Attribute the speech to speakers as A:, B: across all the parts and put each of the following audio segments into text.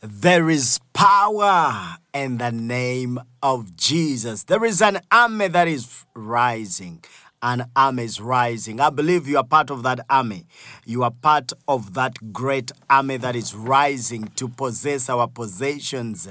A: There is power in the name of Jesus. There is an army that is rising. An army is rising. I believe you are part of that army. You are part of that great army that is rising to possess our possessions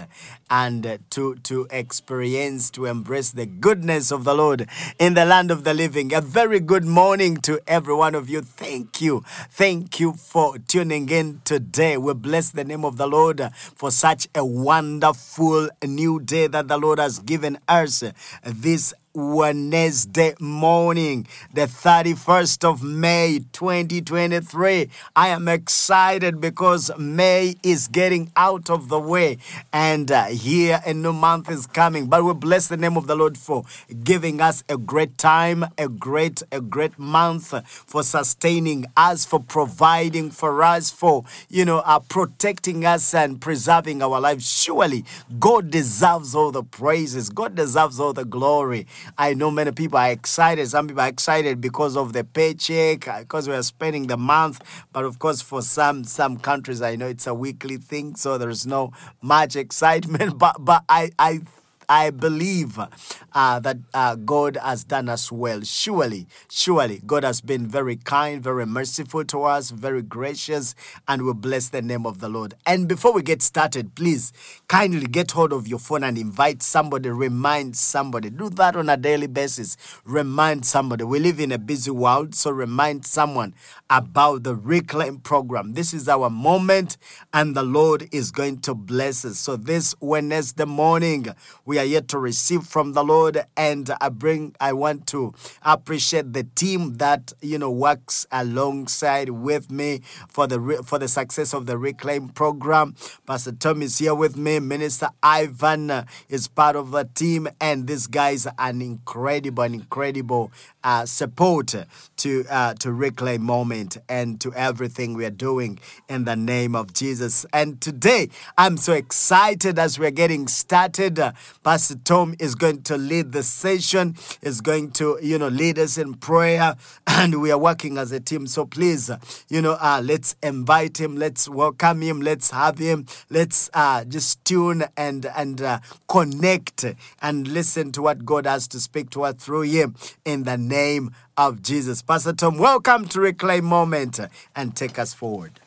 A: and to, to experience, to embrace the goodness of the Lord in the land of the living. A very good morning to every one of you. Thank you. Thank you for tuning in today. We bless the name of the Lord for such a wonderful new day that the Lord has given us this Wednesday morning, the 31st of May 2023. I am excited because May is getting out of the way and uh, here a new month is coming. But we bless the name of the Lord for giving us a great time, a great, a great month for sustaining us, for providing for us, for, you know, uh, protecting us and preserving our lives. Surely God deserves all the praises. God deserves all the glory. I know many people are excited. Some people are excited because of the paycheck, uh, because we are spending the month. But of course, for some some countries, I know it's a weekly thing, so there's no much excitement. But but I I I believe uh, that uh, God has done us well. Surely, surely, God has been very kind, very merciful to us, very gracious, and we bless the name of the Lord. And before we get started, please kindly get hold of your phone and invite somebody, remind somebody. Do that on a daily basis. Remind somebody. We live in a busy world, so remind someone about the Reclaim program. This is our moment, and the Lord is going to bless us. So, this Wednesday morning, we are yet to receive from the Lord, and I bring, I want to appreciate the team that you know works alongside with me for the for the success of the Reclaim program. Pastor Tom is here with me. Minister Ivan is part of the team, and these guys are an incredible, an incredible uh, support to uh, to Reclaim Moment and to everything we are doing in the name of Jesus. And today, I'm so excited as we're getting started. Uh, Pastor Tom is going to lead the session, is going to, you know, lead us in prayer, and we are working as a team. So please, uh, you know, uh, let's invite him, let's welcome him, let's have him, let's uh, just tune and and uh, connect and listen to what God has to speak to us through him in the name of Jesus. Pastor Tom, welcome to Reclaim Moment and take us forward.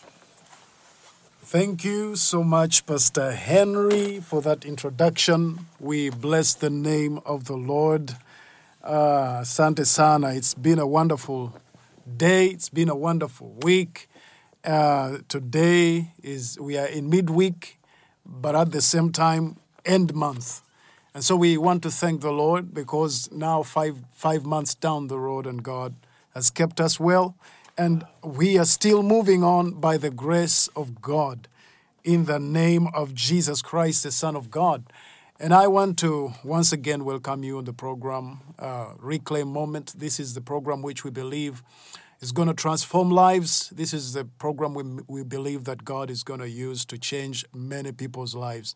B: Thank you so much, Pastor Henry, for that introduction. We bless the name of the Lord. Uh, Sana, it's been a wonderful day. It's been a wonderful week. Uh, today is we are in midweek, but at the same time, end month. And so we want to thank the Lord because now five five months down the road, and God has kept us well, and we are still moving on by the grace of God, in the name of Jesus Christ, the Son of God. And I want to once again welcome you on the program, uh, Reclaim Moment. This is the program which we believe is going to transform lives. This is the program we, we believe that God is going to use to change many people's lives.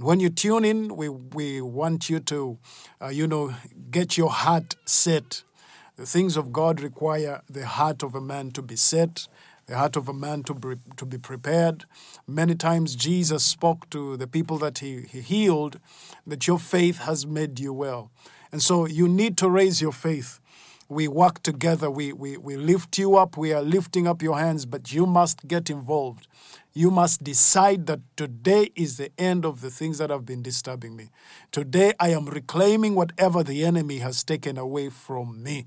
B: And when you tune in, we, we want you to, uh, you know, get your heart set. The things of God require the heart of a man to be set, the heart of a man to be, to be prepared. Many times Jesus spoke to the people that he, he healed that your faith has made you well. And so you need to raise your faith we work together, we, we, we lift you up, we are lifting up your hands, but you must get involved. You must decide that today is the end of the things that have been disturbing me. Today I am reclaiming whatever the enemy has taken away from me.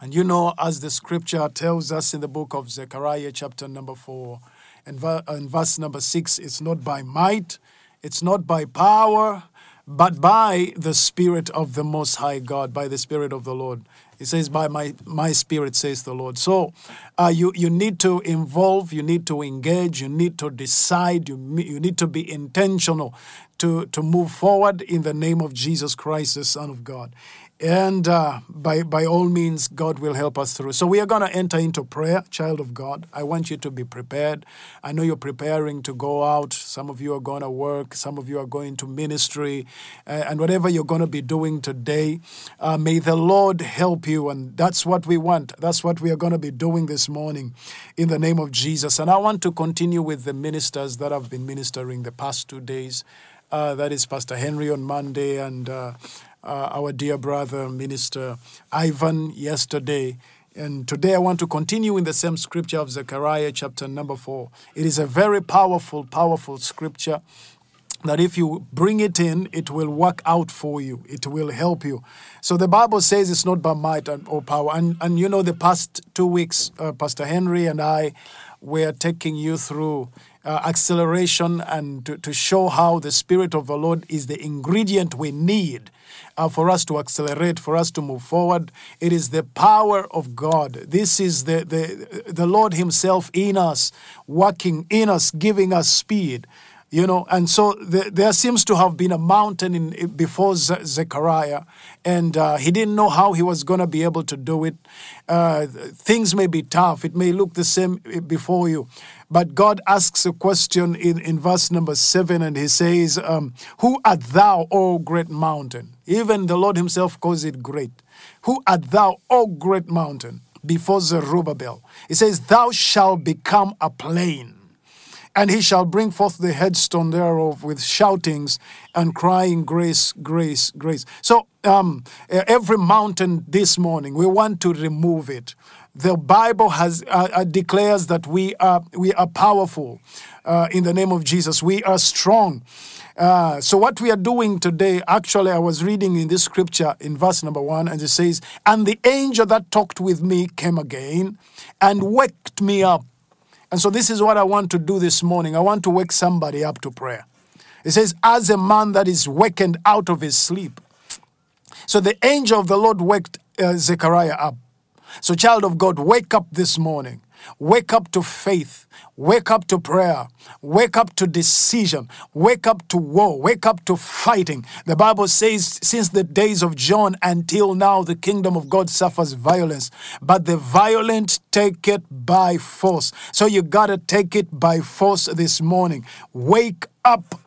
B: And you know, as the scripture tells us in the book of Zechariah, chapter number four, and, ver- and verse number six, it's not by might, it's not by power, but by the Spirit of the Most High God, by the Spirit of the Lord. He says, by my, my spirit, says the Lord. So uh, you, you need to involve, you need to engage, you need to decide, you, you need to be intentional to, to move forward in the name of Jesus Christ, the Son of God. And uh, by, by all means, God will help us through. So, we are going to enter into prayer, child of God. I want you to be prepared. I know you're preparing to go out. Some of you are going to work, some of you are going to ministry, uh, and whatever you're going to be doing today, uh, may the Lord help you. And that's what we want. That's what we are going to be doing this morning in the name of Jesus. And I want to continue with the ministers that have been ministering the past two days. Uh, that is Pastor Henry on Monday and uh, our dear brother, Minister Ivan, yesterday. And today I want to continue in the same scripture of Zechariah, chapter number four. It is a very powerful, powerful scripture that if you bring it in, it will work out for you. It will help you. So the Bible says it's not by might or power. And, and you know, the past two weeks, uh, Pastor Henry and I were taking you through uh, acceleration and to, to show how the Spirit of the Lord is the ingredient we need uh, for us to accelerate, for us to move forward. It is the power of God. This is the, the, the Lord Himself in us, working in us, giving us speed. You know, and so the, there seems to have been a mountain in before Ze- Zechariah, and uh, he didn't know how he was going to be able to do it. Uh, things may be tough; it may look the same before you, but God asks a question in, in verse number seven, and He says, um, "Who art thou, O great mountain?" Even the Lord Himself calls it great. Who art thou, O great mountain? Before Zerubbabel, He says, "Thou shalt become a plain." And he shall bring forth the headstone thereof with shoutings and crying, Grace, grace, grace. So, um, every mountain this morning, we want to remove it. The Bible has uh, uh, declares that we are we are powerful uh, in the name of Jesus. We are strong. Uh, so what we are doing today, actually, I was reading in this scripture in verse number one, and it says, "And the angel that talked with me came again, and waked me up." And so this is what I want to do this morning. I want to wake somebody up to prayer. It says, as a man that is wakened out of his sleep. So the angel of the Lord waked uh, Zechariah up. So, child of God, wake up this morning. Wake up to faith. Wake up to prayer. Wake up to decision. Wake up to war. Wake up to fighting. The Bible says, since the days of John until now, the kingdom of God suffers violence, but the violent take it by force. So you got to take it by force this morning. Wake up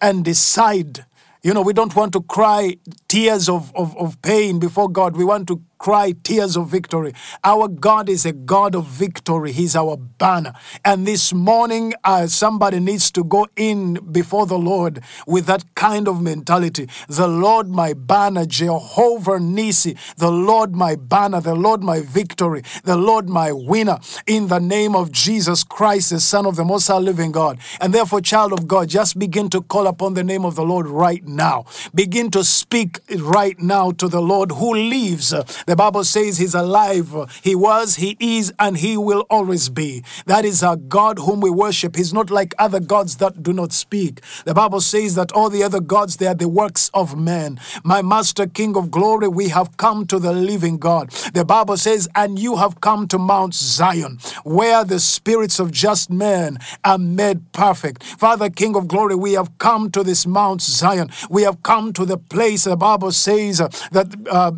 B: and decide. You know, we don't want to cry tears of, of, of pain before God. We want to cry tears of victory. Our God is a God of victory. He's our banner. And this morning, uh, somebody needs to go in before the Lord with that kind of mentality. The Lord my banner, Jehovah Nisi, the Lord my banner, the Lord my victory, the Lord my winner, in the name of Jesus Christ, the Son of the Most High Living God. And therefore, child of God, just begin to call upon the name of the Lord right now. Begin to speak right now to the Lord who lives. The Bible says he's alive. He was, he is, and he will always be. That is our God whom we worship. He's not like other gods that do not speak. The Bible says that all the other gods, they are the works of men. My Master, King of glory, we have come to the living God. The Bible says, and you have come to Mount Zion, where the spirits of just men are made perfect. Father, King of glory, we have come to this Mount Zion. We have come to the place, the Bible says, that. Uh,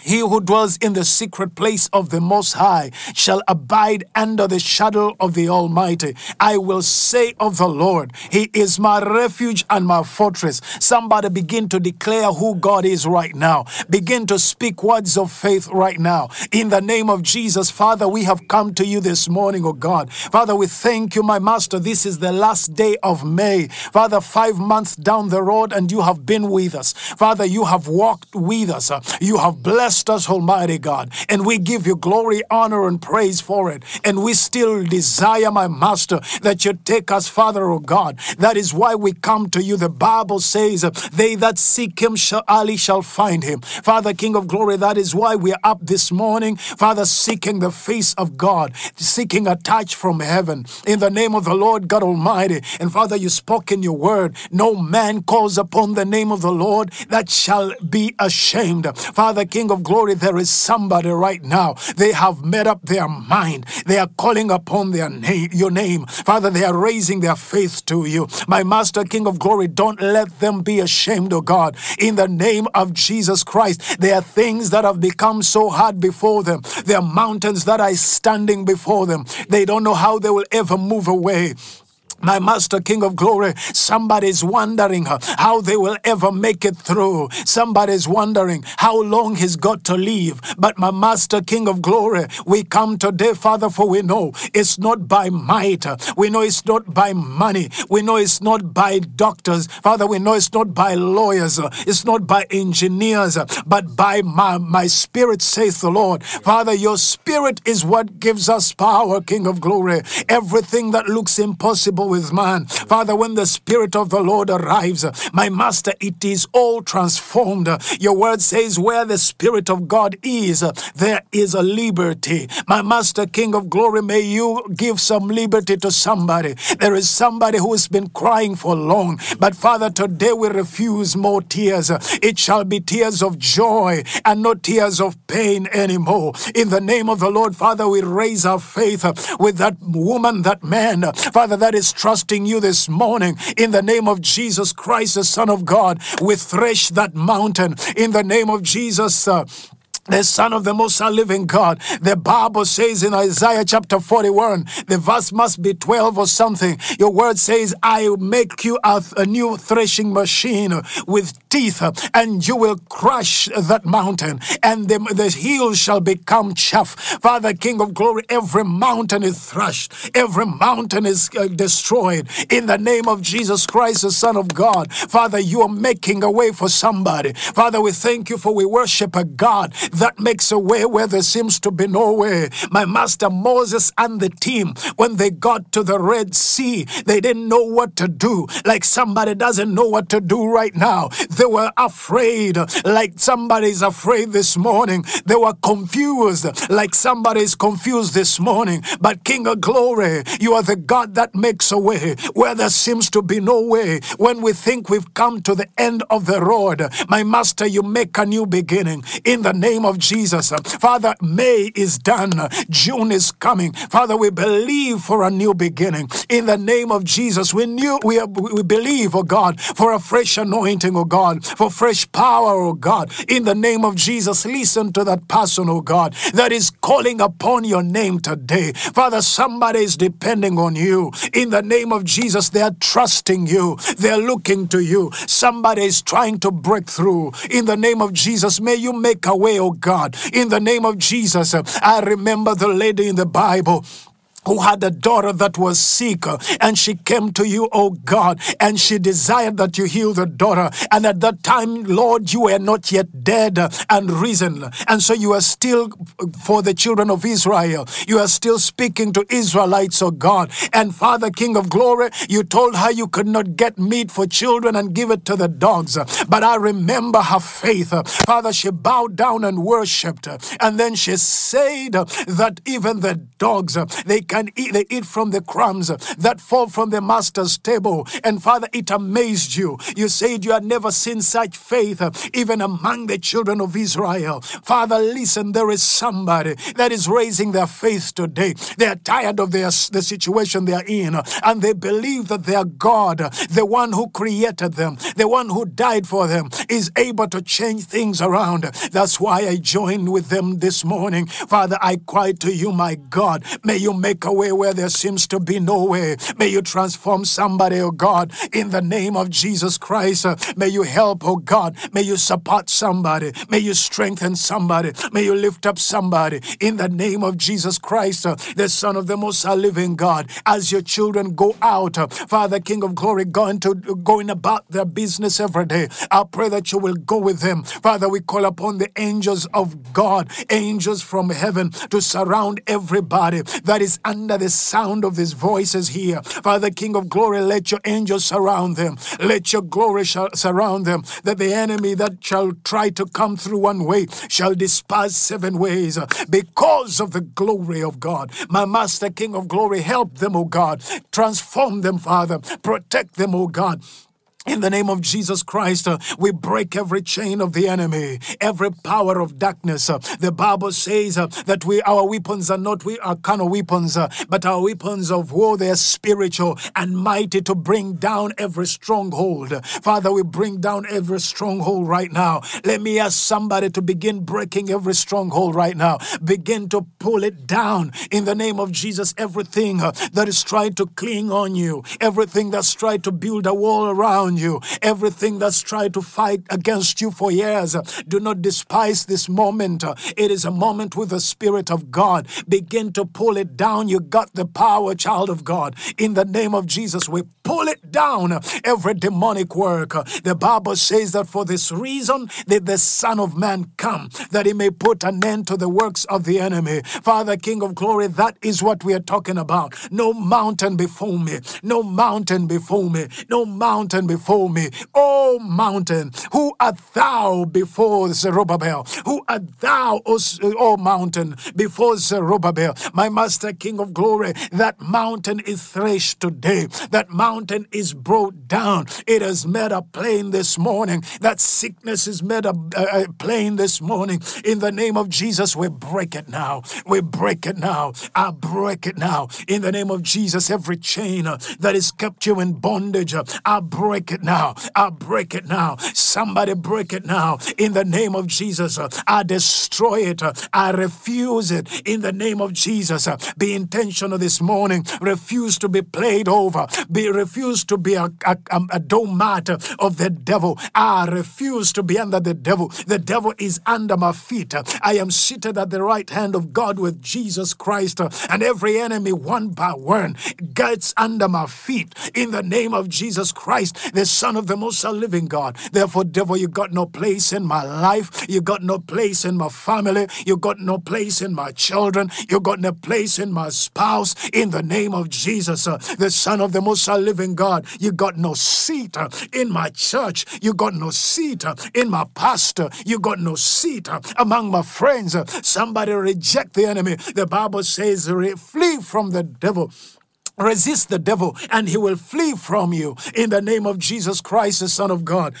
B: he who dwells in the secret place of the Most High shall abide under the shadow of the Almighty. I will say of the Lord, He is my refuge and my fortress. Somebody begin to declare who God is right now. Begin to speak words of faith right now. In the name of Jesus, Father, we have come to you this morning, oh God. Father, we thank you, my Master. This is the last day of May. Father, five months down the road, and you have been with us. Father, you have walked with us. You have blessed us, Almighty God. And we give you glory, honor, and praise for it. And we still desire, my Master, that you take us, Father, oh God. That is why we come to you. The Bible says, They that seek him shall early shall find him. Father, King of glory, that is why we are up this morning, Father, seeking the face of God, seeking a touch from heaven. In the name of the Lord God Almighty. And Father, you spoke in your word, no man calls upon the name of the Lord that shall be ashamed. Father, King of of Glory, there is somebody right now. They have made up their mind. They are calling upon their name, your name. Father, they are raising their faith to you. My Master, King of Glory, don't let them be ashamed, O God. In the name of Jesus Christ, there are things that have become so hard before them. There are mountains that are standing before them. They don't know how they will ever move away. My Master King of Glory, somebody's wondering how they will ever make it through. Somebody's wondering how long he's got to live. But my Master King of Glory, we come today, Father, for we know it's not by might. We know it's not by money. We know it's not by doctors. Father, we know it's not by lawyers. It's not by engineers, but by my, my spirit, saith the Lord. Father, your spirit is what gives us power, King of Glory. Everything that looks impossible with man. Father, when the Spirit of the Lord arrives, my Master, it is all transformed. Your word says, where the Spirit of God is, there is a liberty. My Master, King of glory, may you give some liberty to somebody. There is somebody who has been crying for long, but Father, today we refuse more tears. It shall be tears of joy and not tears of pain anymore. In the name of the Lord, Father, we raise our faith with that woman, that man, Father, that is trusting you this morning in the name of Jesus Christ, the Son of God. We thresh that mountain in the name of Jesus. Uh, the Son of the Most High Living God. The Bible says in Isaiah chapter 41, the verse must be 12 or something. Your word says, I make you a, a new threshing machine with teeth, and you will crush that mountain, and the, the hills shall become chaff. Father, King of glory, every mountain is thrashed, every mountain is uh, destroyed. In the name of Jesus Christ, the Son of God, Father, you are making a way for somebody. Father, we thank you for we worship a God that makes a way where there seems to be no way. My master Moses and the team, when they got to the Red Sea, they didn't know what to do. Like somebody doesn't know what to do right now. They were afraid, like somebody's afraid this morning. They were confused, like somebody's confused this morning. But King of Glory, you are the God that makes a way where there seems to be no way. When we think we've come to the end of the road, my master, you make a new beginning in the name of Jesus. Father, May is done. June is coming. Father, we believe for a new beginning. In the name of Jesus, we knew we, we believe, oh God, for a fresh anointing, oh God, for fresh power, oh God. In the name of Jesus, listen to that person, oh God, that is calling upon your name today. Father, somebody is depending on you. In the name of Jesus, they are trusting you. They are looking to you. Somebody is trying to break through. In the name of Jesus, may you make a way, oh God. In the name of Jesus, I remember the lady in the Bible who had a daughter that was sick, and she came to you, oh God, and she desired that you heal the daughter. And at that time, Lord, you were not yet dead and risen. And so you are still for the children of Israel. You are still speaking to Israelites, oh God. And Father, King of glory, you told her you could not get meat for children and give it to the dogs. But I remember her faith. Father, she bowed down and worshiped. And then she said that even the dogs, they can can eat, they eat from the crumbs that fall from the master's table. And Father, it amazed you. You said you had never seen such faith uh, even among the children of Israel. Father, listen, there is somebody that is raising their faith today. They are tired of their, the situation they are in, uh, and they believe that their God, uh, the one who created them, the one who died for them, is able to change things around. That's why I join with them this morning. Father, I cry to you, my God, may you make a way where there seems to be no way. May you transform somebody, oh God, in the name of Jesus Christ. May you help, oh God. May you support somebody. May you strengthen somebody. May you lift up somebody in the name of Jesus Christ, the Son of the Most Living God. As your children go out, Father, King of Glory, going to going about their business every day. I pray that you will go with them. Father, we call upon the angels of God, angels from heaven, to surround everybody that is under the sound of these voices here. Father, King of glory, let your angels surround them. Let your glory surround them, that the enemy that shall try to come through one way shall despise seven ways because of the glory of God. My Master, King of glory, help them, O God. Transform them, Father. Protect them, O God. In the name of Jesus Christ, uh, we break every chain of the enemy, every power of darkness. Uh, the Bible says uh, that we our weapons are not we are carnal weapons, but our weapons of war they are spiritual and mighty to bring down every stronghold. Father, we bring down every stronghold right now. Let me ask somebody to begin breaking every stronghold right now. Begin to pull it down in the name of Jesus. Everything that is trying to cling on you, everything that's trying to build a wall around you, everything that's tried to fight against you for years. Do not despise this moment. It is a moment with the Spirit of God. Begin to pull it down. You got the power, child of God. In the name of Jesus, we pull it down. Every demonic work. The Bible says that for this reason did the Son of Man come, that he may put an end to the works of the enemy. Father, King of glory, that is what we are talking about. No mountain before me. No mountain before me. No mountain before me. O mountain, who art thou before Zerubbabel? Who art thou, O, o mountain, before Zerubbabel? My master, King of glory, that mountain is threshed today. That mountain is brought down. It is made a plain this morning. That sickness is made a, a, a plain this morning. In the name of Jesus, we break it now. We break it now. I break it now. In the name of Jesus, every chain uh, that has kept you in bondage, uh, I break it now. I break it now. Somebody break it now. In the name of Jesus, uh, I destroy it. Uh, I refuse it. In the name of Jesus, uh, be intentional this morning. Refuse to be played over. Be refuse to be a, a, a of the devil. I refuse to be under the devil. The devil is under my feet. I am seated at the right hand of God with Jesus Christ, and every enemy, one by one, gets under my feet. In the name of Jesus Christ, the Son of the Most Living God. Therefore, devil, you got no place in my life. You got no place in my family. You got no place in my children. You got no place in my spouse. In the name of Jesus, uh, the Son of the Most Living God, you got no seat uh, in my church. You got no seat uh, in my pastor. You got no seat uh, among my friends. Uh, somebody reject the enemy. The Bible says, flee from the devil. Resist the devil and he will flee from you in the name of Jesus Christ, the Son of God.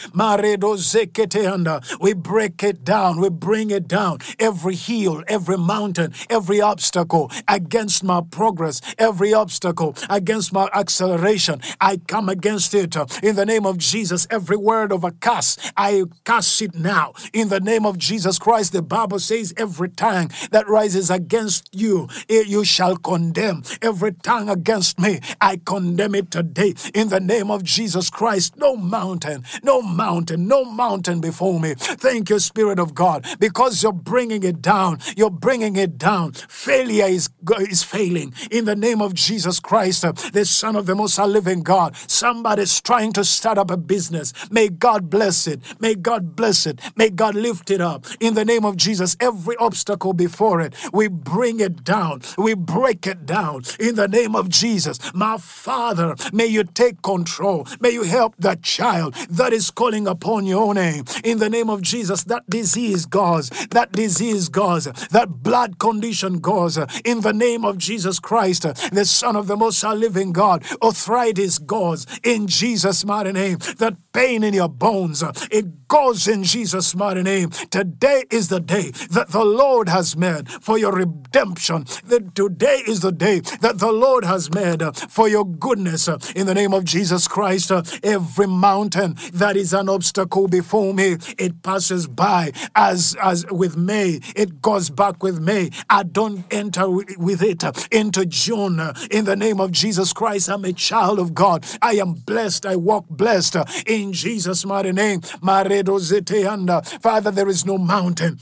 B: We break it down, we bring it down. Every hill, every mountain, every obstacle against my progress, every obstacle against my acceleration, I come against it in the name of Jesus. Every word of a curse, I curse it now in the name of Jesus Christ. The Bible says, Every tongue that rises against you, eh, you shall condemn. Every tongue against against me, I condemn it today in the name of Jesus Christ. No mountain, no mountain, no mountain before me. Thank you, Spirit of God, because you're bringing it down. You're bringing it down. Failure is, is failing in the name of Jesus Christ, the Son of the Most Living God. Somebody's trying to start up a business. May God bless it. May God bless it. May God lift it up in the name of Jesus. Every obstacle before it, we bring it down. We break it down in the name of Jesus. Jesus. My Father, may you take control. May you help that child that is calling upon your name. In the name of Jesus, that disease goes. That disease goes. That blood condition goes. In the name of Jesus Christ, the Son of the Most High Living God, arthritis goes. In Jesus' mighty name. That pain in your bones, it goes in Jesus' mighty name. Today is the day that the Lord has made for your redemption. That today is the day that the Lord has made for your goodness in the name of Jesus Christ. Every mountain that is an obstacle before me, it passes by as as with me. It goes back with me. I don't enter with it into June. In the name of Jesus Christ, I'm a child of God. I am blessed. I walk blessed in Jesus' mighty name. Father, there is no mountain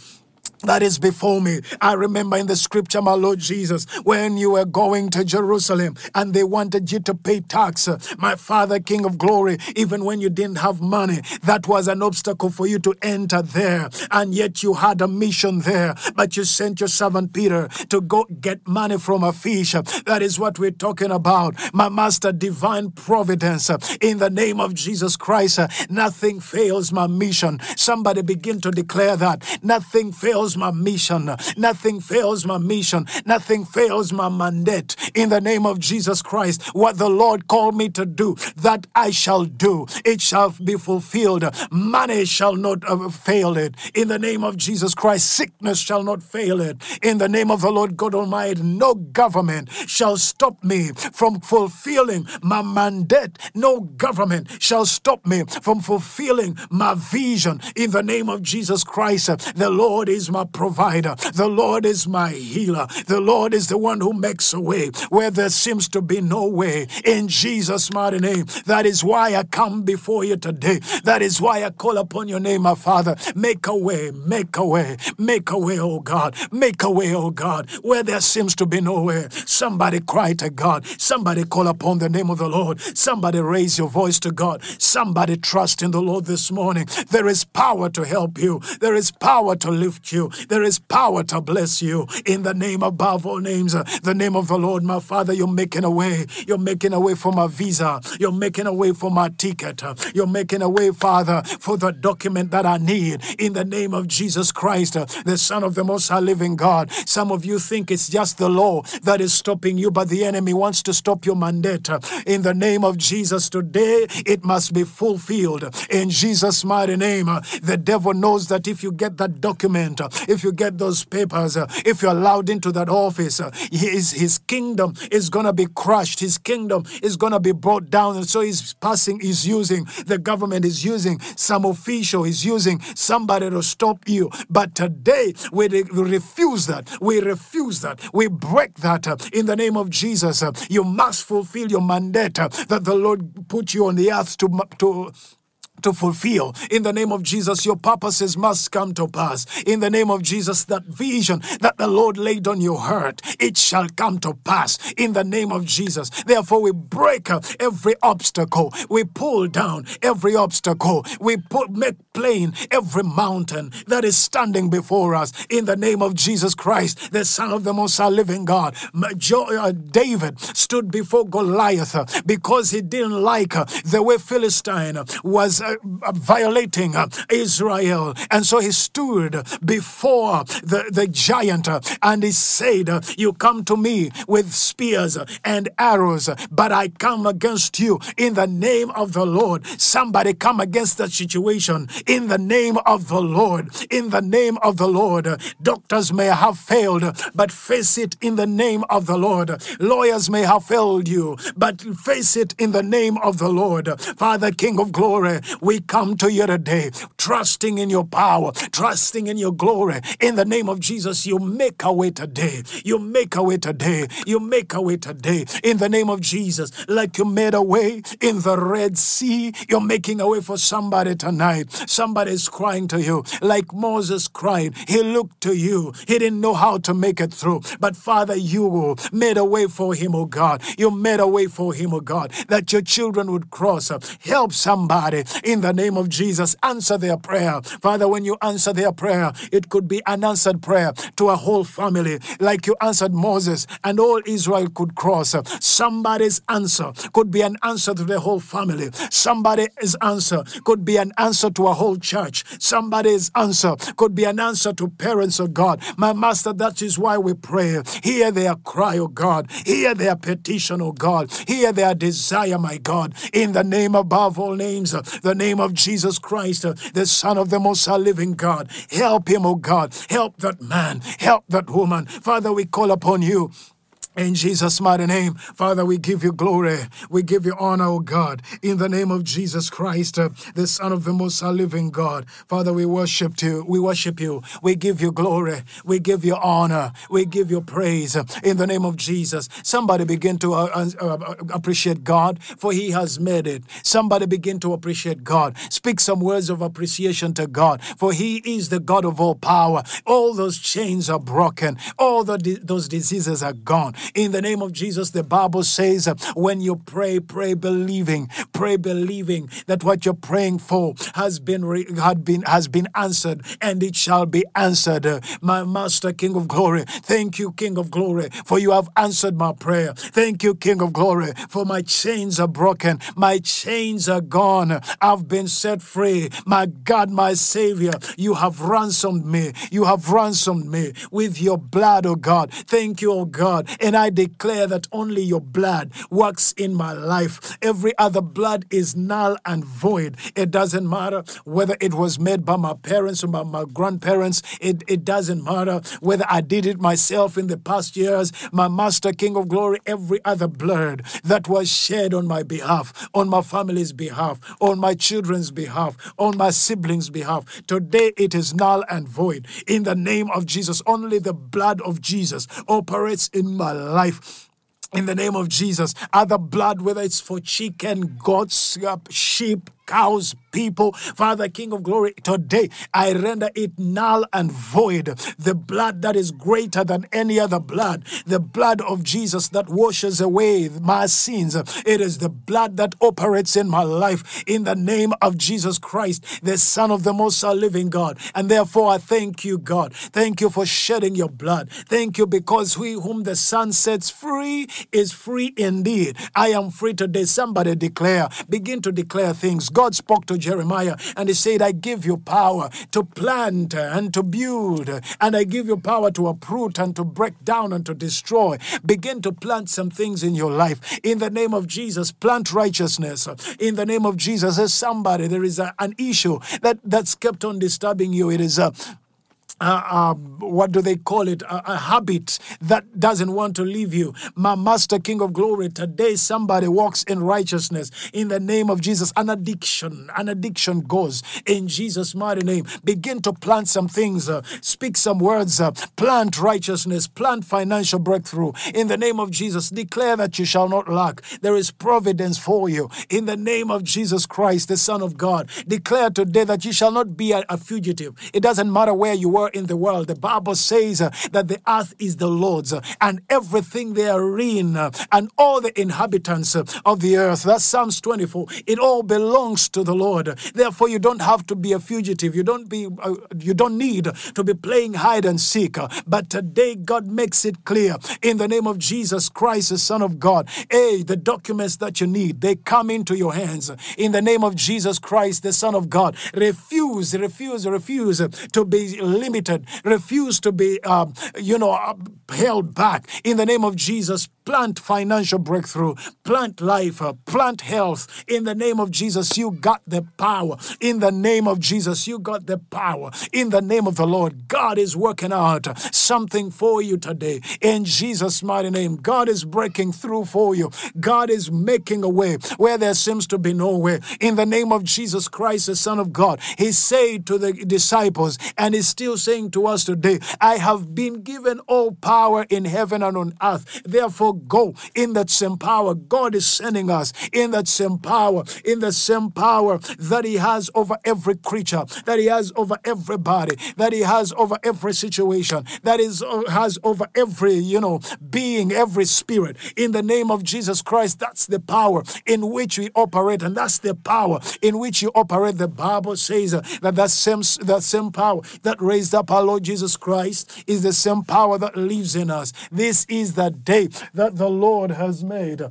B: that is before me. I remember in the scripture, my Lord Jesus, when you were going to Jerusalem and they wanted you to pay tax, my Father, King of glory, even when you didn't have money, that was an obstacle for you to enter there. And yet you had a mission there, but you sent your servant Peter to go get money from a fish. That is what we're talking about. My Master, divine providence in the name of Jesus Christ. Nothing fails my mission. Somebody begin to declare that. Nothing fails my mission. Nothing fails my mission. Nothing fails my mandate. In the name of Jesus Christ, what the Lord called me to do, that I shall do. It shall be fulfilled. Money shall not uh, fail it. In the name of Jesus Christ, sickness shall not fail it. In the name of the Lord God Almighty, no government shall stop me from fulfilling my mandate. No government shall stop me from fulfilling my vision. In the name of Jesus Christ, the Lord is my provider. The Lord is my healer. The Lord is the one who makes a way where there seems to be no way. In Jesus' mighty name. That is why I come before you today. That is why I call upon your name, my Father. Make a way, make a way, make a way, oh God. Make a way, oh God, where there seems to be no way. Somebody cry to God. Somebody call upon the name of the Lord. Somebody raise your voice to God. Somebody trust in the Lord this morning. There is power to help you. There is power to lift you. There is power to bless you. In the name above all names, uh, the name of the Lord, my Father, you're making a way. You're making a way for my visa. You're making a way for my ticket. Uh, You're making a way, Father, for the document that I need. In the name of Jesus Christ, uh, the Son of the Most High Living God. Some of you think it's just the law that is stopping you, but the enemy wants to stop your mandate. In the name of Jesus, today it must be fulfilled. In Jesus' mighty name, the devil knows that if you get that document, if you get those papers, uh, if you're allowed into that office, uh, his, his kingdom is going to be crushed. His kingdom is going to be brought down. And so he's passing, he's using, the government is using some official, is using somebody to stop you. But today we, re- we refuse that. We refuse that. We break that uh, in the name of Jesus. Uh, You must fulfill your mandate uh, that the Lord put you on the earth to, to to fulfill. In the name of Jesus, your purposes must come to pass. In the name of Jesus, that vision that the Lord laid on your heart, it shall come to pass. In the name of Jesus. Therefore, we break uh, every obstacle. We pull down every obstacle. We put, make plain every mountain that is standing before us. In the name of Jesus Christ, the Son of the Most High Living God. Uh, David stood before Goliath uh, because he didn't like the way Philistine was violating uh, Israel. And so he stood before the, the giant uh, and he said, uh, You come to me with spears uh, and arrows, uh, but I come against you in the name of the Lord. Somebody come against that situation in the name of the Lord. In the name of the Lord. Uh, Doctors may have failed, uh, but face it in the name of the Lord. Lawyers may have failed you, but face it in the name of the Lord. Father, King of glory, we come to you today, trusting in your power, trusting in your glory. In the name of Jesus, you make a way today. You make a way today. You make a way today. In the name of Jesus, like you made a way in the Red Sea, you're making a way for somebody tonight. Somebody is crying to you, like Moses cried. He looked to you. He didn't know how to make it through. But Father, you made a way for him, oh God. You made a way for him, oh God, that your children would cross. Help somebody in the name of Jesus. Answer their prayer. Father, when you answer their prayer, it could be an answered prayer to a whole family, like you answered Moses, and all Israel could cross. Somebody's answer could be an answer to the whole family. Somebody's answer could be an answer to a whole church. Somebody's answer could be an answer to parents of God. My master, that is why we pray. Hear their cry, oh God. Hear their petition, oh God. Hear their desire, my God. In the name above all names, the name of Jesus Christ, uh, the Son of the Most High Living God. Help him, oh God. Help that man. Help that woman. Father, we call upon you. In Jesus' mighty name, Father, we give you glory. We give you honor, O God. In the name of Jesus Christ, uh, the Son of the Most High Living God. Father, we worship you. We worship you. We give you glory. We give you honor. We give you praise. In the name of Jesus. Somebody begin to uh, uh, appreciate God, for He has made it. Somebody begin to appreciate God. Speak some words of appreciation to God, for He is the God of all power. All those chains are broken. All the, those diseases are gone. In the name of Jesus, the Bible says, when you pray, pray believing, pray believing that what you're praying for has been had been has been answered, and it shall be answered. My Master, King of Glory, thank you, King of Glory, for you have answered my prayer. Thank you, King of Glory, for my chains are broken, my chains are gone. I've been set free. My God, my Savior, you have ransomed me. You have ransomed me with your blood, oh God. Thank you, oh God. And I declare that only your blood works in my life. Every other blood is null and void. It doesn't matter whether it was made by my parents or by my grandparents. It, it doesn't matter whether I did it myself in the past years. My Master, King of Glory, every other blood that was shed on my behalf, on my family's behalf, on my children's behalf, on my siblings' behalf. Today it is null and void. In the name of Jesus, only the blood of Jesus operates in my life in the name of Jesus. Other blood, whether it's for chicken, goats, sheep, cows, people, Father, King of glory, today I render it null and void. The blood that is greater than any other blood, the blood of Jesus that washes away my sins. It is the blood that operates in my life in the name of Jesus Christ, the Son of the Most High Living God. And therefore, I thank you, God. Thank you for shedding your blood. Thank you because we whom the Son sets free is free indeed. I am free today. Somebody declare, begin to declare things. God spoke to Jeremiah and he said, I give you power to plant and to build, and I give you power to uproot and to break down and to destroy. Begin to plant some things in your life. In the name of Jesus, plant righteousness. In the name of Jesus, as somebody, there is a, an issue that, that's kept on disturbing you. It is a uh, what do they call it? A, a, habit that doesn't want to leave you. My Master King of Glory, today somebody walks in righteousness in the name of Jesus. An addiction, an addiction goes in Jesus' mighty name. Begin to plant some things, uh, speak some words, uh, plant righteousness, plant financial breakthrough in the name of Jesus. Declare that you shall not lack. There is providence for you in the name of Jesus Christ, the Son of God. Declare today that you shall not be a, a fugitive. It doesn't matter where you were in the world. The Bible says uh, that the earth is the Lord's uh, and everything therein uh, and all the inhabitants of the earth. That's Psalms 24. It all belongs to the Lord. Therefore, you don't have to be a fugitive. You don't be. Uh, you don't need to be playing hide and seek. But today, God makes it clear in the name of Jesus Christ, the Son of God. Hey, the documents that you need, they come into your hands in the name of Jesus Christ, the Son of God. Refuse, refuse, refuse to be limited. Refuse to be, um, you know, uh, held back. In the name of Jesus, plant financial breakthrough, plant life, uh, plant health. In the name of Jesus, you got the power. In the name of Jesus, you got the power. In the name of the Lord, God is working out something for you today. In Jesus' mighty name, God is breaking through for you. God is making a way where there seems to be no way. In the name of Jesus Christ, the Son of God, He said to the disciples, and He still saying to us today, I have been given all power in heaven and on earth. Therefore, go in that same power. God is sending us in that same power, in the same power that He has over every creature, that He has over everybody, that He has over every situation, that is uh, has over every you know being, every spirit. In the name of Jesus Christ, that's the power in which we operate, and that's the power in which you operate. The Bible says that that same that same power that raised up our Lord Jesus Christ is the same power that lives in us. This is the day that the Lord has made.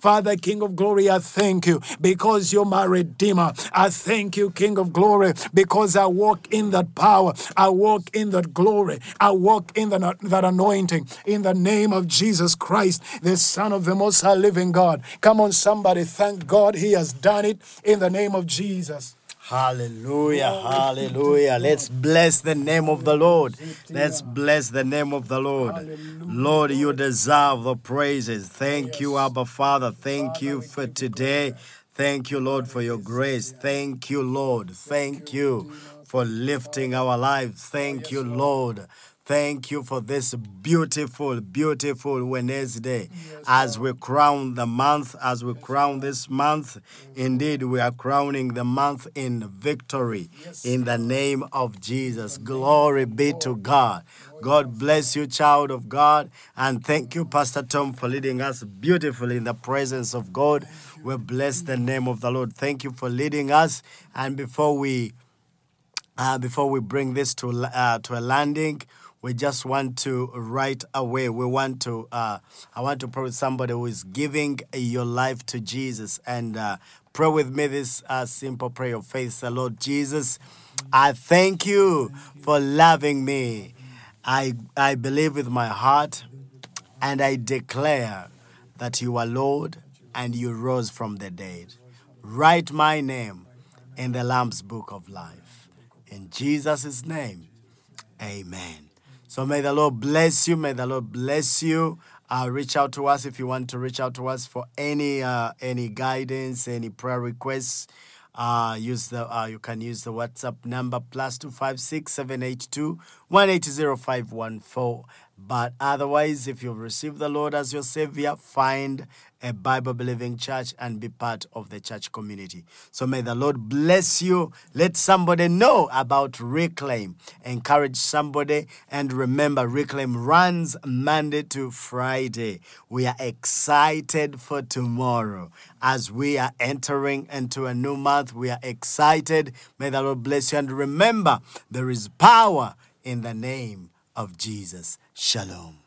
B: Father, King of glory, I thank you because you're my Redeemer. I thank you, King of glory, because I walk in that power. I walk in that glory. I walk in that, that anointing in the name of Jesus Christ, the Son of the Most High Living God. Come on, somebody, thank God He has done it in the name of Jesus.
A: Hallelujah, hallelujah. Let's bless the name of the Lord. Let's bless the name of the Lord. Lord, you deserve the praises. Thank you, Abba Father. Thank you for today. Thank you, Lord, for your grace. Thank you, Lord. Thank you for lifting our lives. Thank you, Lord. Thank you for this beautiful, beautiful Wednesday. as we crown the month, as we crown this month, indeed, we are crowning the month in victory in the name of Jesus. Glory be to God. God bless you, child of God. And thank you, Pastor Tom, for leading us beautifully in the presence of God. We bless the name of the Lord. Thank you for leading us. And before we uh, before we bring this to uh, to a landing, we just want to right away. We want to. Uh, I want to pray with somebody who is giving your life to Jesus and uh, pray with me this uh, simple prayer of faith. The Lord Jesus, I thank you for loving me. I I believe with my heart, and I declare that you are Lord and you rose from the dead. Write my name in the Lamb's book of life. In Jesus' name, amen. So may the Lord bless you. May the Lord bless you. Uh, reach out to us if you want to reach out to us for any uh, any guidance, any prayer requests. Uh, use the uh, you can use the WhatsApp number plus two five six seven eight two one eight zero five one four. But otherwise, if you've received the Lord as your Savior, find a Bible believing church and be part of the church community. So may the Lord bless you. Let somebody know about Reclaim. Encourage somebody. And remember, Reclaim runs Monday to Friday. We are excited for tomorrow. As we are entering into a new month, we are excited. May the Lord bless you. And remember, there is power in the name of Jesus. Shalom.